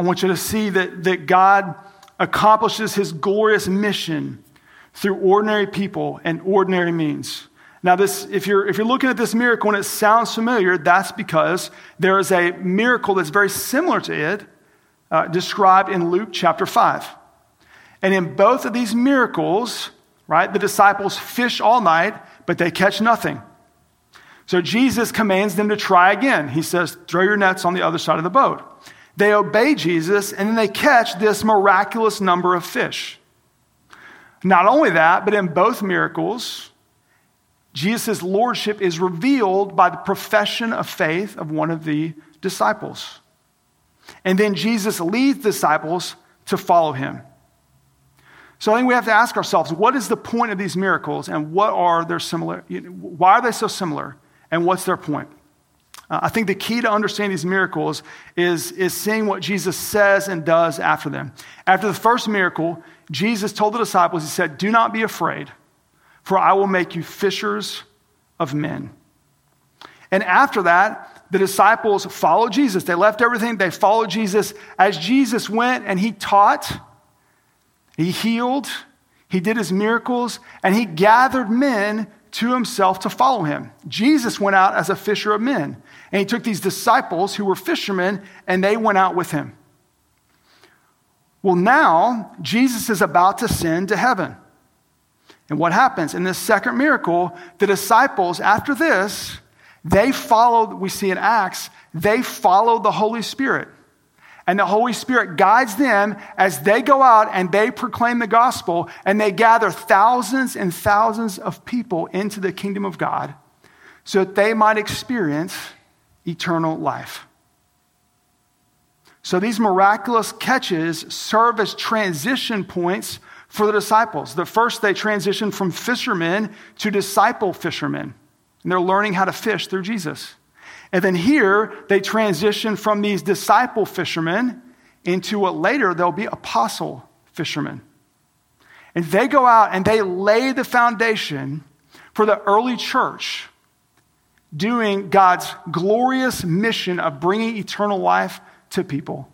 I want you to see that, that God accomplishes his glorious mission through ordinary people and ordinary means. Now, this, if, you're, if you're looking at this miracle and it sounds familiar, that's because there is a miracle that's very similar to it uh, described in Luke chapter 5. And in both of these miracles, right, the disciples fish all night, but they catch nothing. So Jesus commands them to try again. He says, throw your nets on the other side of the boat. They obey Jesus, and then they catch this miraculous number of fish. Not only that, but in both miracles, Jesus' lordship is revealed by the profession of faith of one of the disciples. And then Jesus leads disciples to follow him. So I think we have to ask ourselves what is the point of these miracles and what are their similar why are they so similar and what's their point? Uh, I think the key to understanding these miracles is, is seeing what Jesus says and does after them. After the first miracle, Jesus told the disciples, He said, Do not be afraid, for I will make you fishers of men. And after that, the disciples followed Jesus. They left everything, they followed Jesus. As Jesus went and He taught, He healed, He did His miracles, and He gathered men to himself to follow him. Jesus went out as a fisher of men, and he took these disciples who were fishermen, and they went out with him. Well, now Jesus is about to ascend to heaven. And what happens? In this second miracle, the disciples, after this, they followed, we see in Acts, they followed the Holy Spirit. And the Holy Spirit guides them as they go out and they proclaim the gospel and they gather thousands and thousands of people into the kingdom of God so that they might experience eternal life. So these miraculous catches serve as transition points for the disciples. The first, they transition from fishermen to disciple fishermen, and they're learning how to fish through Jesus. And then here, they transition from these disciple fishermen into what later they'll be apostle fishermen. And they go out and they lay the foundation for the early church doing God's glorious mission of bringing eternal life to people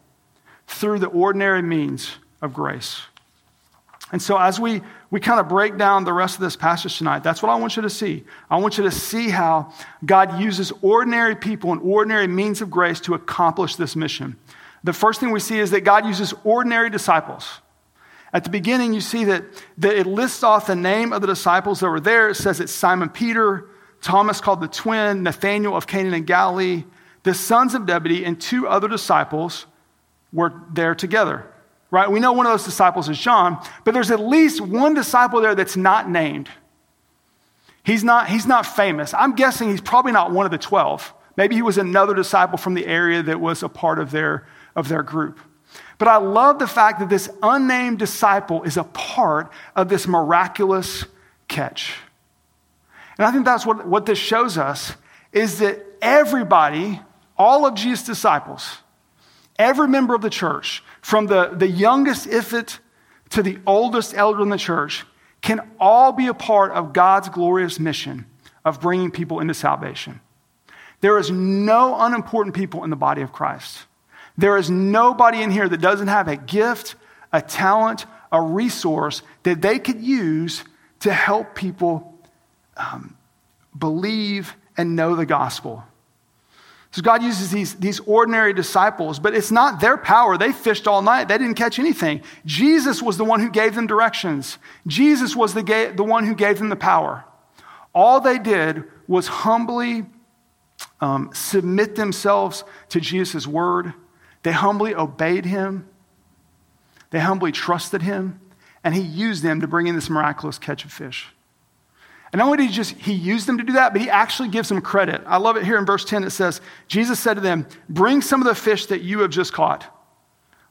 through the ordinary means of grace. And so, as we, we kind of break down the rest of this passage tonight, that's what I want you to see. I want you to see how God uses ordinary people and ordinary means of grace to accomplish this mission. The first thing we see is that God uses ordinary disciples. At the beginning, you see that, that it lists off the name of the disciples that were there. It says it's Simon Peter, Thomas called the twin, Nathanael of Cana in Galilee, the sons of Zebedee, and two other disciples were there together right? We know one of those disciples is John, but there's at least one disciple there that's not named. He's not, he's not famous. I'm guessing he's probably not one of the 12. Maybe he was another disciple from the area that was a part of their, of their group. But I love the fact that this unnamed disciple is a part of this miraculous catch. And I think that's what, what this shows us is that everybody, all of Jesus' disciples, every member of the church, from the, the youngest infant to the oldest elder in the church, can all be a part of God's glorious mission of bringing people into salvation. There is no unimportant people in the body of Christ. There is nobody in here that doesn't have a gift, a talent, a resource that they could use to help people um, believe and know the gospel. So God uses these, these ordinary disciples, but it's not their power. They fished all night, they didn't catch anything. Jesus was the one who gave them directions, Jesus was the, ga- the one who gave them the power. All they did was humbly um, submit themselves to Jesus' word. They humbly obeyed him, they humbly trusted him, and he used them to bring in this miraculous catch of fish. And not only did he just he use them to do that, but he actually gives them credit. I love it here in verse 10. It says, Jesus said to them, Bring some of the fish that you have just caught.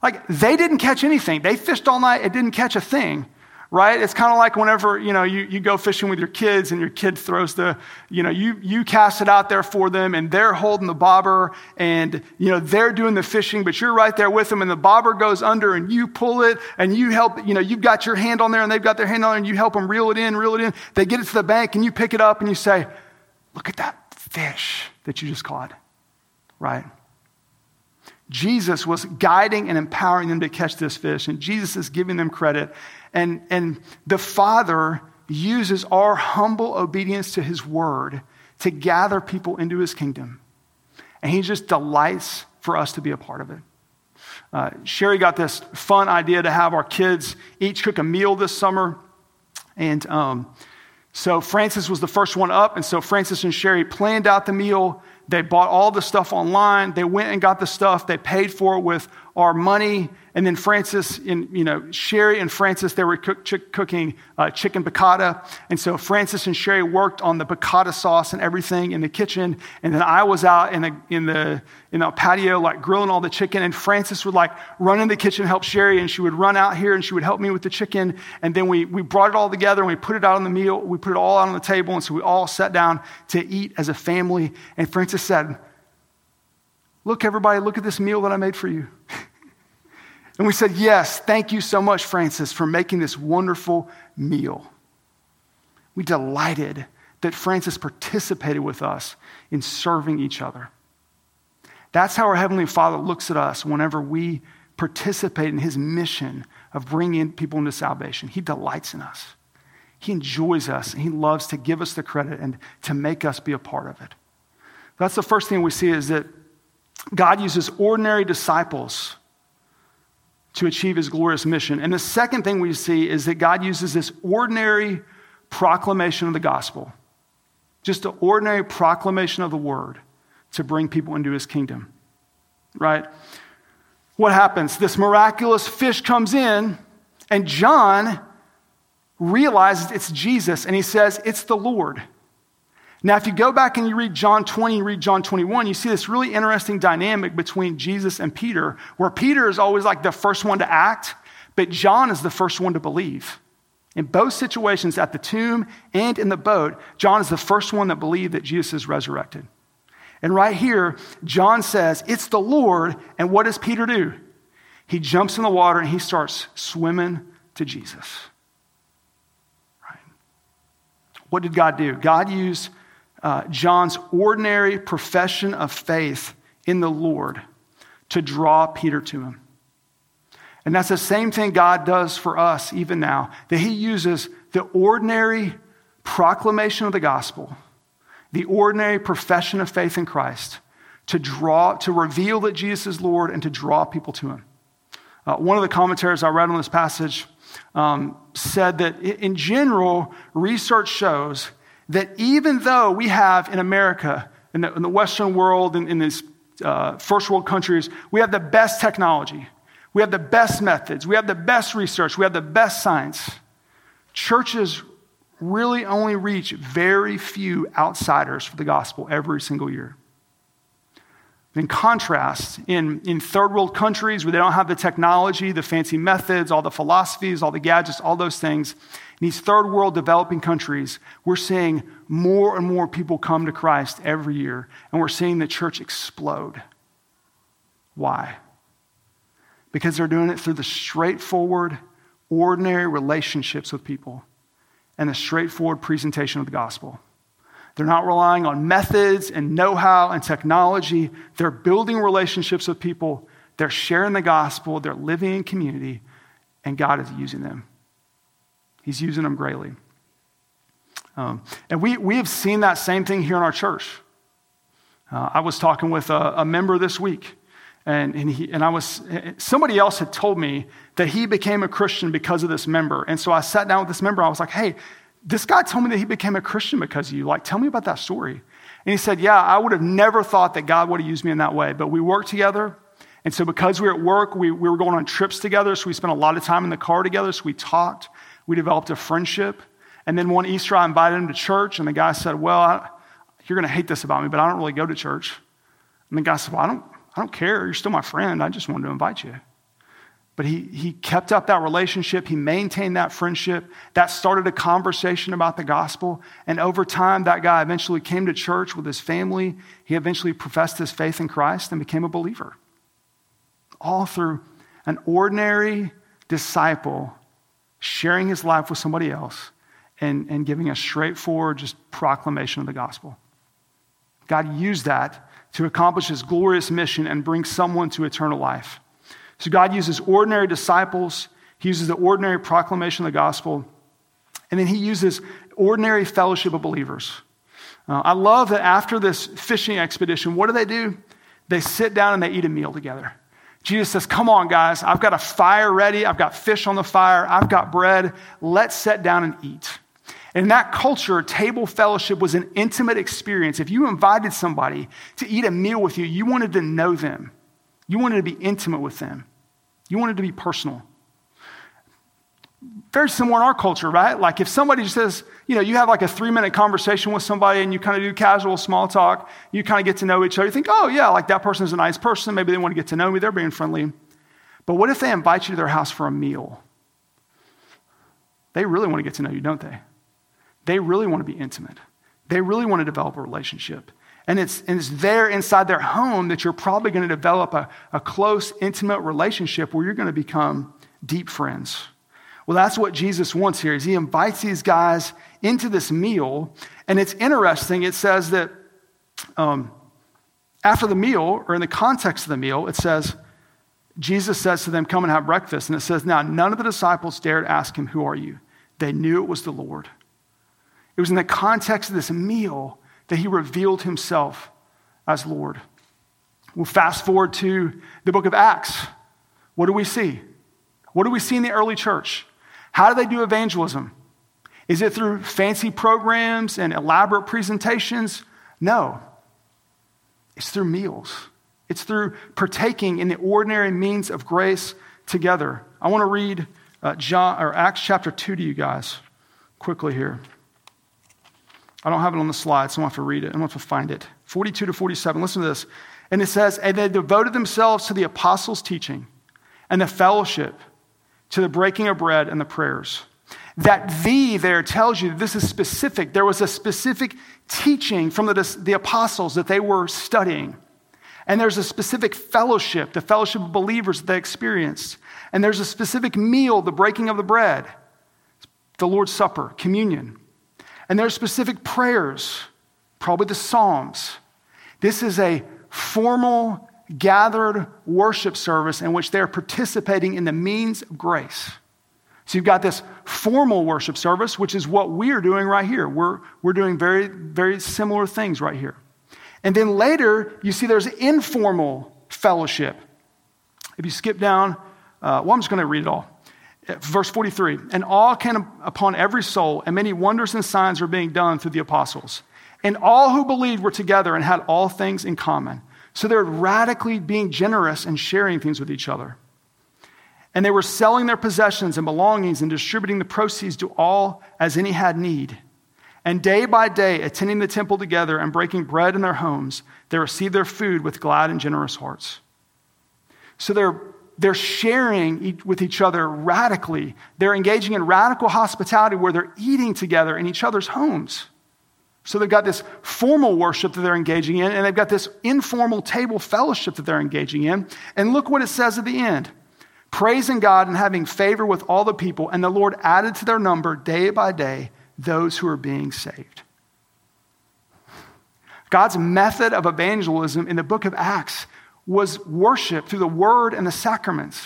Like they didn't catch anything. They fished all night, it didn't catch a thing right? It's kind of like whenever, you know, you, you go fishing with your kids and your kid throws the, you know, you, you cast it out there for them and they're holding the bobber and, you know, they're doing the fishing, but you're right there with them and the bobber goes under and you pull it and you help, you know, you've got your hand on there and they've got their hand on there and you help them reel it in, reel it in. They get it to the bank and you pick it up and you say, look at that fish that you just caught, right? Jesus was guiding and empowering them to catch this fish, and Jesus is giving them credit. And, and the Father uses our humble obedience to his word to gather people into his kingdom. And he just delights for us to be a part of it. Uh, Sherry got this fun idea to have our kids each cook a meal this summer. And um, so Francis was the first one up. And so Francis and Sherry planned out the meal. They bought all the stuff online. They went and got the stuff. They paid for it with our money. And then Francis and, you know, Sherry and Francis, they were cook, ch- cooking uh, chicken piccata. And so Francis and Sherry worked on the piccata sauce and everything in the kitchen. And then I was out in the, in the, in the patio, like grilling all the chicken. And Francis would like run in the kitchen, help Sherry. And she would run out here and she would help me with the chicken. And then we, we brought it all together and we put it out on the meal. We put it all out on the table. And so we all sat down to eat as a family. And Francis said, Look, everybody, look at this meal that I made for you. And we said, Yes, thank you so much, Francis, for making this wonderful meal. We delighted that Francis participated with us in serving each other. That's how our Heavenly Father looks at us whenever we participate in His mission of bringing people into salvation. He delights in us, He enjoys us, and He loves to give us the credit and to make us be a part of it. That's the first thing we see is that God uses ordinary disciples to achieve his glorious mission. And the second thing we see is that God uses this ordinary proclamation of the gospel, just an ordinary proclamation of the word to bring people into his kingdom. Right? What happens? This miraculous fish comes in, and John realizes it's Jesus, and he says, It's the Lord. Now, if you go back and you read John 20 and read John 21, you see this really interesting dynamic between Jesus and Peter, where Peter is always like the first one to act, but John is the first one to believe. In both situations, at the tomb and in the boat, John is the first one that believed that Jesus is resurrected. And right here, John says, It's the Lord. And what does Peter do? He jumps in the water and he starts swimming to Jesus. Right? What did God do? God used uh, John's ordinary profession of faith in the Lord to draw Peter to him. And that's the same thing God does for us even now, that He uses the ordinary proclamation of the gospel, the ordinary profession of faith in Christ to draw, to reveal that Jesus is Lord and to draw people to Him. Uh, one of the commentaries I read on this passage um, said that in general, research shows that even though we have in America, in the, in the Western world, in, in these uh, first world countries, we have the best technology, we have the best methods, we have the best research, we have the best science. Churches really only reach very few outsiders for the gospel every single year. In contrast, in, in third world countries where they don't have the technology, the fancy methods, all the philosophies, all the gadgets, all those things, in these third world developing countries, we're seeing more and more people come to Christ every year, and we're seeing the church explode. Why? Because they're doing it through the straightforward, ordinary relationships with people and the straightforward presentation of the gospel. They're not relying on methods and know how and technology. They're building relationships with people. They're sharing the gospel. They're living in community, and God is using them. He's using them greatly. Um, and we, we have seen that same thing here in our church. Uh, I was talking with a, a member this week, and, and, he, and I was, somebody else had told me that he became a Christian because of this member. And so I sat down with this member. I was like, hey, this guy told me that he became a Christian because of you. Like, tell me about that story. And he said, yeah, I would have never thought that God would have used me in that way. But we worked together. And so because we were at work, we, we were going on trips together. So we spent a lot of time in the car together. So we talked. We developed a friendship. And then one Easter, I invited him to church, and the guy said, Well, I, you're going to hate this about me, but I don't really go to church. And the guy said, Well, I don't, I don't care. You're still my friend. I just wanted to invite you. But he, he kept up that relationship. He maintained that friendship. That started a conversation about the gospel. And over time, that guy eventually came to church with his family. He eventually professed his faith in Christ and became a believer. All through an ordinary disciple sharing his life with somebody else and, and giving a straightforward just proclamation of the gospel. God used that to accomplish his glorious mission and bring someone to eternal life. So God uses ordinary disciples, he uses the ordinary proclamation of the gospel, and then he uses ordinary fellowship of believers. Uh, I love that after this fishing expedition, what do they do? They sit down and they eat a meal together. Jesus says, Come on, guys, I've got a fire ready. I've got fish on the fire. I've got bread. Let's sit down and eat. In that culture, table fellowship was an intimate experience. If you invited somebody to eat a meal with you, you wanted to know them, you wanted to be intimate with them, you wanted to be personal. Very similar in our culture, right? Like if somebody just says, you know, you have like a three minute conversation with somebody and you kind of do casual small talk, you kind of get to know each other. You think, oh, yeah, like that person is a nice person. Maybe they want to get to know me. They're being friendly. But what if they invite you to their house for a meal? They really want to get to know you, don't they? They really want to be intimate. They really want to develop a relationship. And it's, and it's there inside their home that you're probably going to develop a, a close, intimate relationship where you're going to become deep friends. Well, that's what Jesus wants here. Is he invites these guys into this meal, and it's interesting. It says that um, after the meal, or in the context of the meal, it says Jesus says to them, "Come and have breakfast." And it says, "Now none of the disciples dared ask him, "Who are you?" They knew it was the Lord. It was in the context of this meal that he revealed himself as Lord. We'll fast forward to the book of Acts. What do we see? What do we see in the early church? How do they do evangelism? Is it through fancy programs and elaborate presentations? No. It's through meals. It's through partaking in the ordinary means of grace together. I want to read uh, John or Acts chapter 2 to you guys quickly here. I don't have it on the slide, so I'm going to have to read it. I'm going to have to find it. 42 to 47. Listen to this. And it says, And they devoted themselves to the apostles' teaching and the fellowship, to the breaking of bread and the prayers. That the there tells you this is specific. There was a specific teaching from the, the apostles that they were studying. And there's a specific fellowship, the fellowship of believers that they experienced. And there's a specific meal, the breaking of the bread, the Lord's Supper, communion. And there are specific prayers, probably the Psalms. This is a formal, gathered worship service in which they're participating in the means of grace. So you've got this formal worship service, which is what we're doing right here. We're, we're doing very, very similar things right here. And then later, you see there's informal fellowship. If you skip down, uh, well, I'm just going to read it all. Verse 43 And awe came upon every soul, and many wonders and signs were being done through the apostles. And all who believed were together and had all things in common. So they're radically being generous and sharing things with each other. And they were selling their possessions and belongings and distributing the proceeds to all as any had need. And day by day, attending the temple together and breaking bread in their homes, they received their food with glad and generous hearts. So they're they're sharing with each other radically. They're engaging in radical hospitality where they're eating together in each other's homes. So they've got this formal worship that they're engaging in, and they've got this informal table fellowship that they're engaging in. And look what it says at the end praising God and having favor with all the people, and the Lord added to their number day by day those who are being saved. God's method of evangelism in the book of Acts was worship through the word and the sacraments,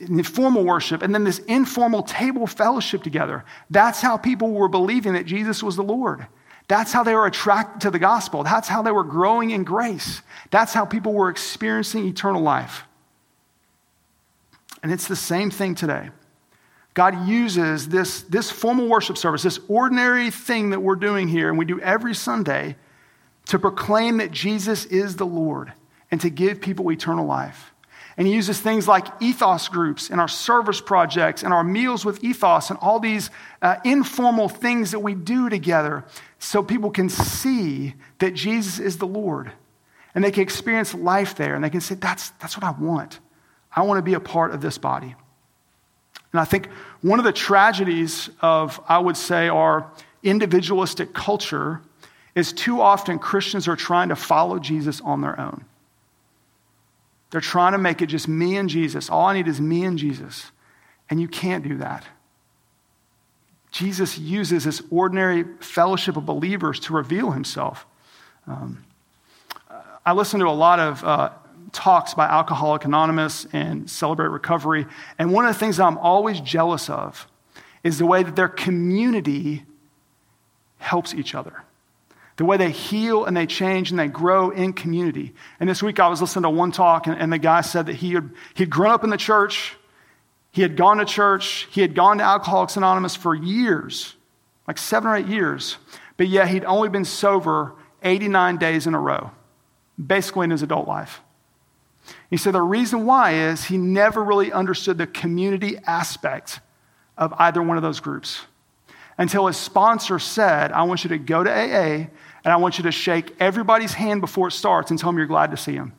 the formal worship, and then this informal table fellowship together. That's how people were believing that Jesus was the Lord. That's how they were attracted to the gospel. That's how they were growing in grace. That's how people were experiencing eternal life. And it's the same thing today. God uses this, this formal worship service, this ordinary thing that we're doing here, and we do every Sunday, to proclaim that Jesus is the Lord and to give people eternal life. And he uses things like ethos groups and our service projects and our meals with ethos and all these uh, informal things that we do together so people can see that Jesus is the Lord. And they can experience life there and they can say, that's, that's what I want. I want to be a part of this body. And I think one of the tragedies of, I would say, our individualistic culture is too often Christians are trying to follow Jesus on their own. They're trying to make it just me and Jesus. All I need is me and Jesus. And you can't do that. Jesus uses this ordinary fellowship of believers to reveal himself. Um, I listen to a lot of uh, talks by Alcoholic Anonymous and Celebrate Recovery, and one of the things I'm always jealous of is the way that their community helps each other. The way they heal and they change and they grow in community. And this week I was listening to one talk, and, and the guy said that he had, he'd grown up in the church, he had gone to church, he had gone to Alcoholics Anonymous for years, like seven or eight years, but yet he'd only been sober 89 days in a row, basically in his adult life. He said the reason why is he never really understood the community aspect of either one of those groups until his sponsor said, I want you to go to AA and I want you to shake everybody's hand before it starts and tell them you're glad to see them.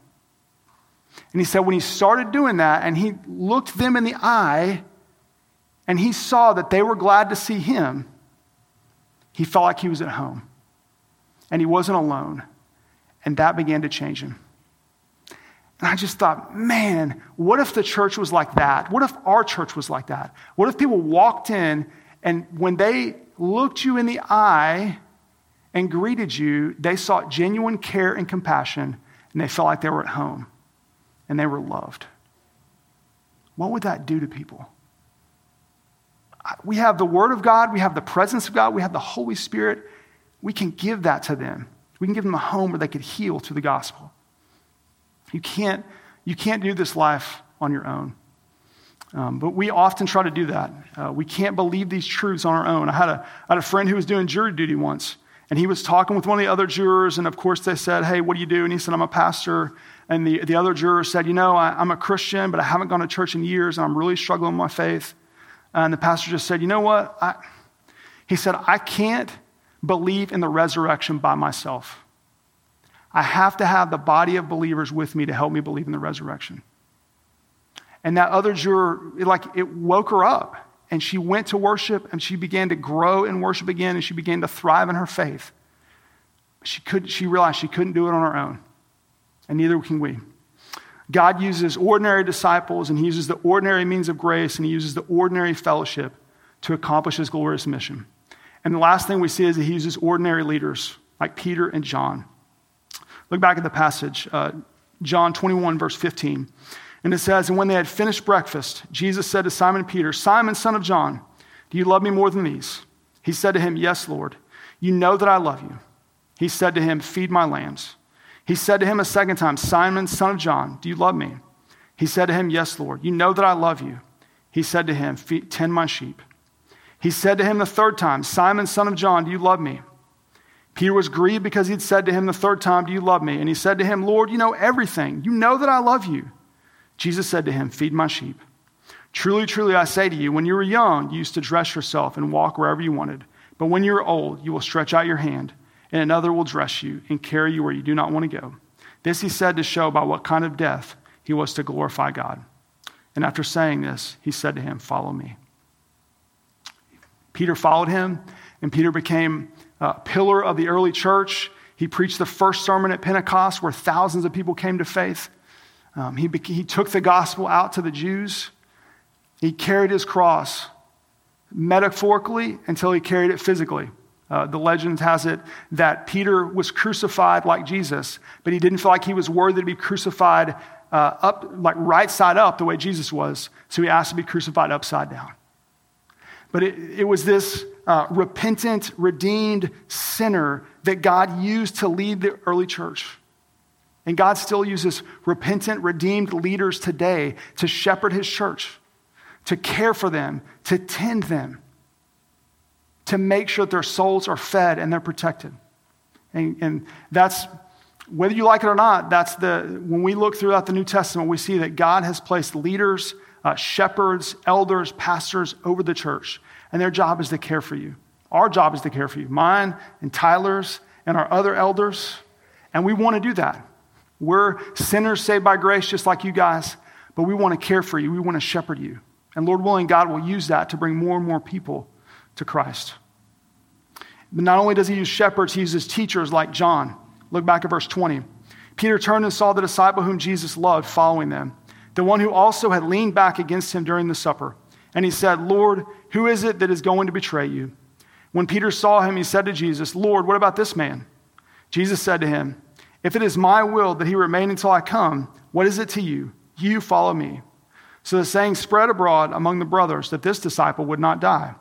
And he said, when he started doing that and he looked them in the eye and he saw that they were glad to see him, he felt like he was at home and he wasn't alone. And that began to change him. And I just thought, man, what if the church was like that? What if our church was like that? What if people walked in and when they looked you in the eye and greeted you, they sought genuine care and compassion and they felt like they were at home and they were loved? What would that do to people? We have the Word of God, we have the presence of God, we have the Holy Spirit. We can give that to them. We can give them a home where they could heal through the gospel. You can't, you can't do this life on your own. Um, but we often try to do that. Uh, we can't believe these truths on our own. I had, a, I had a friend who was doing jury duty once, and he was talking with one of the other jurors, and of course they said, Hey, what do you do? And he said, I'm a pastor. And the, the other juror said, You know, I, I'm a Christian, but I haven't gone to church in years, and I'm really struggling with my faith. And the pastor just said, You know what? I, he said, I can't believe in the resurrection by myself. I have to have the body of believers with me to help me believe in the resurrection. And that other juror, it like it woke her up. And she went to worship and she began to grow in worship again and she began to thrive in her faith. She, could, she realized she couldn't do it on her own. And neither can we. God uses ordinary disciples and he uses the ordinary means of grace and he uses the ordinary fellowship to accomplish his glorious mission. And the last thing we see is that he uses ordinary leaders like Peter and John. Look back at the passage, uh, John 21, verse 15. And it says, And when they had finished breakfast, Jesus said to Simon Peter, Simon, son of John, do you love me more than these? He said to him, Yes, Lord. You know that I love you. He said to him, Feed my lambs. He said to him a second time, Simon, son of John, do you love me? He said to him, Yes, Lord. You know that I love you. He said to him, Tend my sheep. He said to him the third time, Simon, son of John, do you love me? Peter was grieved because he'd said to him the third time, Do you love me? And he said to him, Lord, you know everything. You know that I love you. Jesus said to him, Feed my sheep. Truly, truly, I say to you, when you were young, you used to dress yourself and walk wherever you wanted. But when you are old, you will stretch out your hand, and another will dress you and carry you where you do not want to go. This he said to show by what kind of death he was to glorify God. And after saying this, he said to him, Follow me. Peter followed him, and Peter became a pillar of the early church. He preached the first sermon at Pentecost where thousands of people came to faith. Um, he, he took the gospel out to the Jews. He carried his cross metaphorically until he carried it physically. Uh, the legend has it that Peter was crucified like Jesus, but he didn't feel like he was worthy to be crucified uh, up, like right side up, the way Jesus was. So he asked to be crucified upside down. But it, it was this uh, repentant, redeemed sinner that God used to lead the early church. And God still uses repentant, redeemed leaders today to shepherd his church, to care for them, to tend them, to make sure that their souls are fed and they're protected. And, and that's, whether you like it or not, that's the, when we look throughout the New Testament, we see that God has placed leaders, uh, shepherds, elders, pastors over the church, and their job is to care for you. Our job is to care for you, mine and Tyler's and our other elders, and we want to do that. We're sinners saved by grace, just like you guys, but we want to care for you. We want to shepherd you. And Lord willing, God will use that to bring more and more people to Christ. But not only does he use shepherds, he uses teachers like John. Look back at verse 20. Peter turned and saw the disciple whom Jesus loved following them, the one who also had leaned back against him during the supper. And he said, Lord, who is it that is going to betray you? When Peter saw him, he said to Jesus, Lord, what about this man? Jesus said to him, If it is my will that he remain until I come, what is it to you? You follow me. So the saying spread abroad among the brothers that this disciple would not die.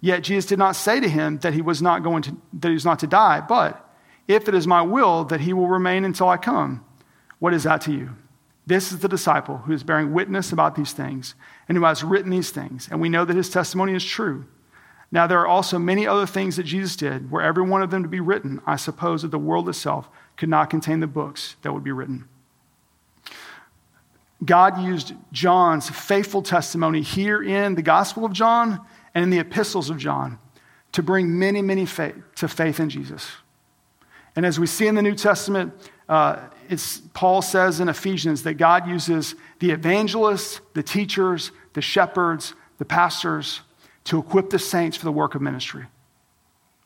Yet Jesus did not say to him that he was not going to that he was not to die, but if it is my will that he will remain until I come, what is that to you? This is the disciple who is bearing witness about these things and who has written these things, and we know that his testimony is true. Now, there are also many other things that Jesus did, were every one of them to be written, I suppose that the world itself could not contain the books that would be written. God used John's faithful testimony here in the Gospel of John and in the epistles of John to bring many, many faith, to faith in Jesus. And as we see in the New Testament, uh, it's, Paul says in Ephesians that God uses the evangelists, the teachers, the shepherds, the pastors to equip the saints for the work of ministry.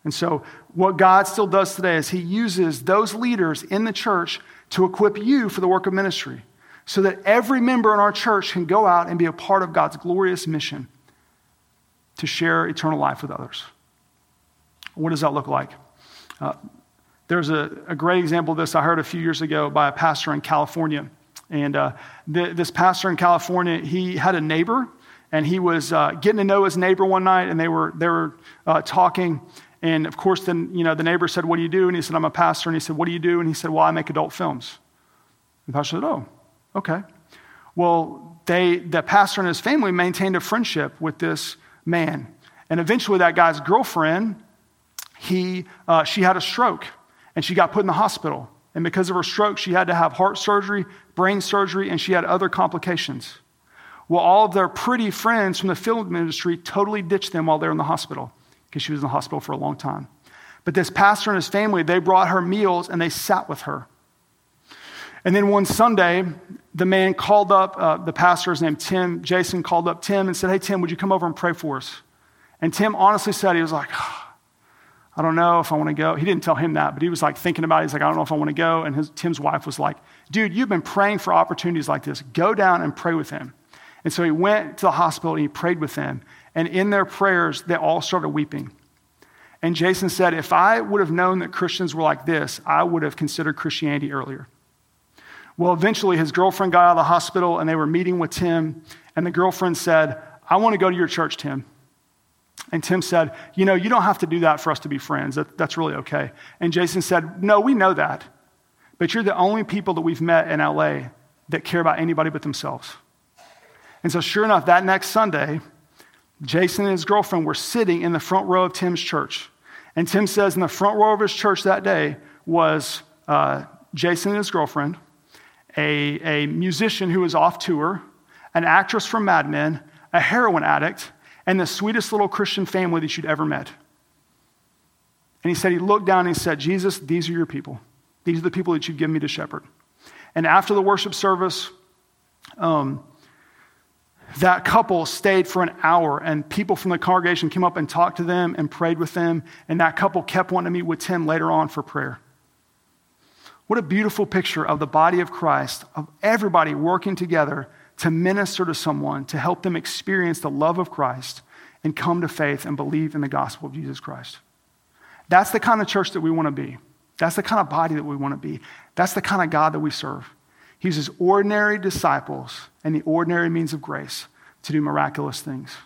And so, what God still does today is He uses those leaders in the church to equip you for the work of ministry so that every member in our church can go out and be a part of God's glorious mission to share eternal life with others. What does that look like? Uh, there's a, a, great example of this I heard a few years ago by a pastor in California. And uh, the, this pastor in California, he had a neighbor, and he was uh, getting to know his neighbor one night, and they were, they were uh, talking. And of course, then you know the neighbor said, "What do you do?" And he said, "I'm a pastor." And he said, "What do you do?" And he said, "Well, I make adult films." And the pastor said, "Oh, Okay. Well, they, the pastor and his family maintained a friendship with this man. And eventually, that guy's girlfriend, he, uh, she had a stroke and she got put in the hospital. And because of her stroke, she had to have heart surgery, brain surgery, and she had other complications. Well, all of their pretty friends from the film industry totally ditched them while they're in the hospital because she was in the hospital for a long time. But this pastor and his family, they brought her meals and they sat with her. And then one Sunday, the man called up, uh, the pastor's name, Tim. Jason called up Tim and said, Hey, Tim, would you come over and pray for us? And Tim honestly said, He was like, oh, I don't know if I want to go. He didn't tell him that, but he was like thinking about it. He's like, I don't know if I want to go. And his, Tim's wife was like, Dude, you've been praying for opportunities like this. Go down and pray with him. And so he went to the hospital and he prayed with them. And in their prayers, they all started weeping. And Jason said, If I would have known that Christians were like this, I would have considered Christianity earlier. Well, eventually his girlfriend got out of the hospital and they were meeting with Tim. And the girlfriend said, I want to go to your church, Tim. And Tim said, You know, you don't have to do that for us to be friends. That, that's really okay. And Jason said, No, we know that. But you're the only people that we've met in LA that care about anybody but themselves. And so, sure enough, that next Sunday, Jason and his girlfriend were sitting in the front row of Tim's church. And Tim says in the front row of his church that day was uh, Jason and his girlfriend, a, a musician who was off tour, an actress from Mad Men, a heroin addict, and the sweetest little Christian family that you'd ever met. And he said, he looked down and he said, Jesus, these are your people. These are the people that you've given me to shepherd. And after the worship service, um, that couple stayed for an hour, and people from the congregation came up and talked to them and prayed with them. And that couple kept wanting to meet with Tim later on for prayer. What a beautiful picture of the body of Christ, of everybody working together to minister to someone, to help them experience the love of Christ and come to faith and believe in the gospel of Jesus Christ. That's the kind of church that we want to be. That's the kind of body that we want to be. That's the kind of God that we serve. He uses ordinary disciples and the ordinary means of grace to do miraculous things.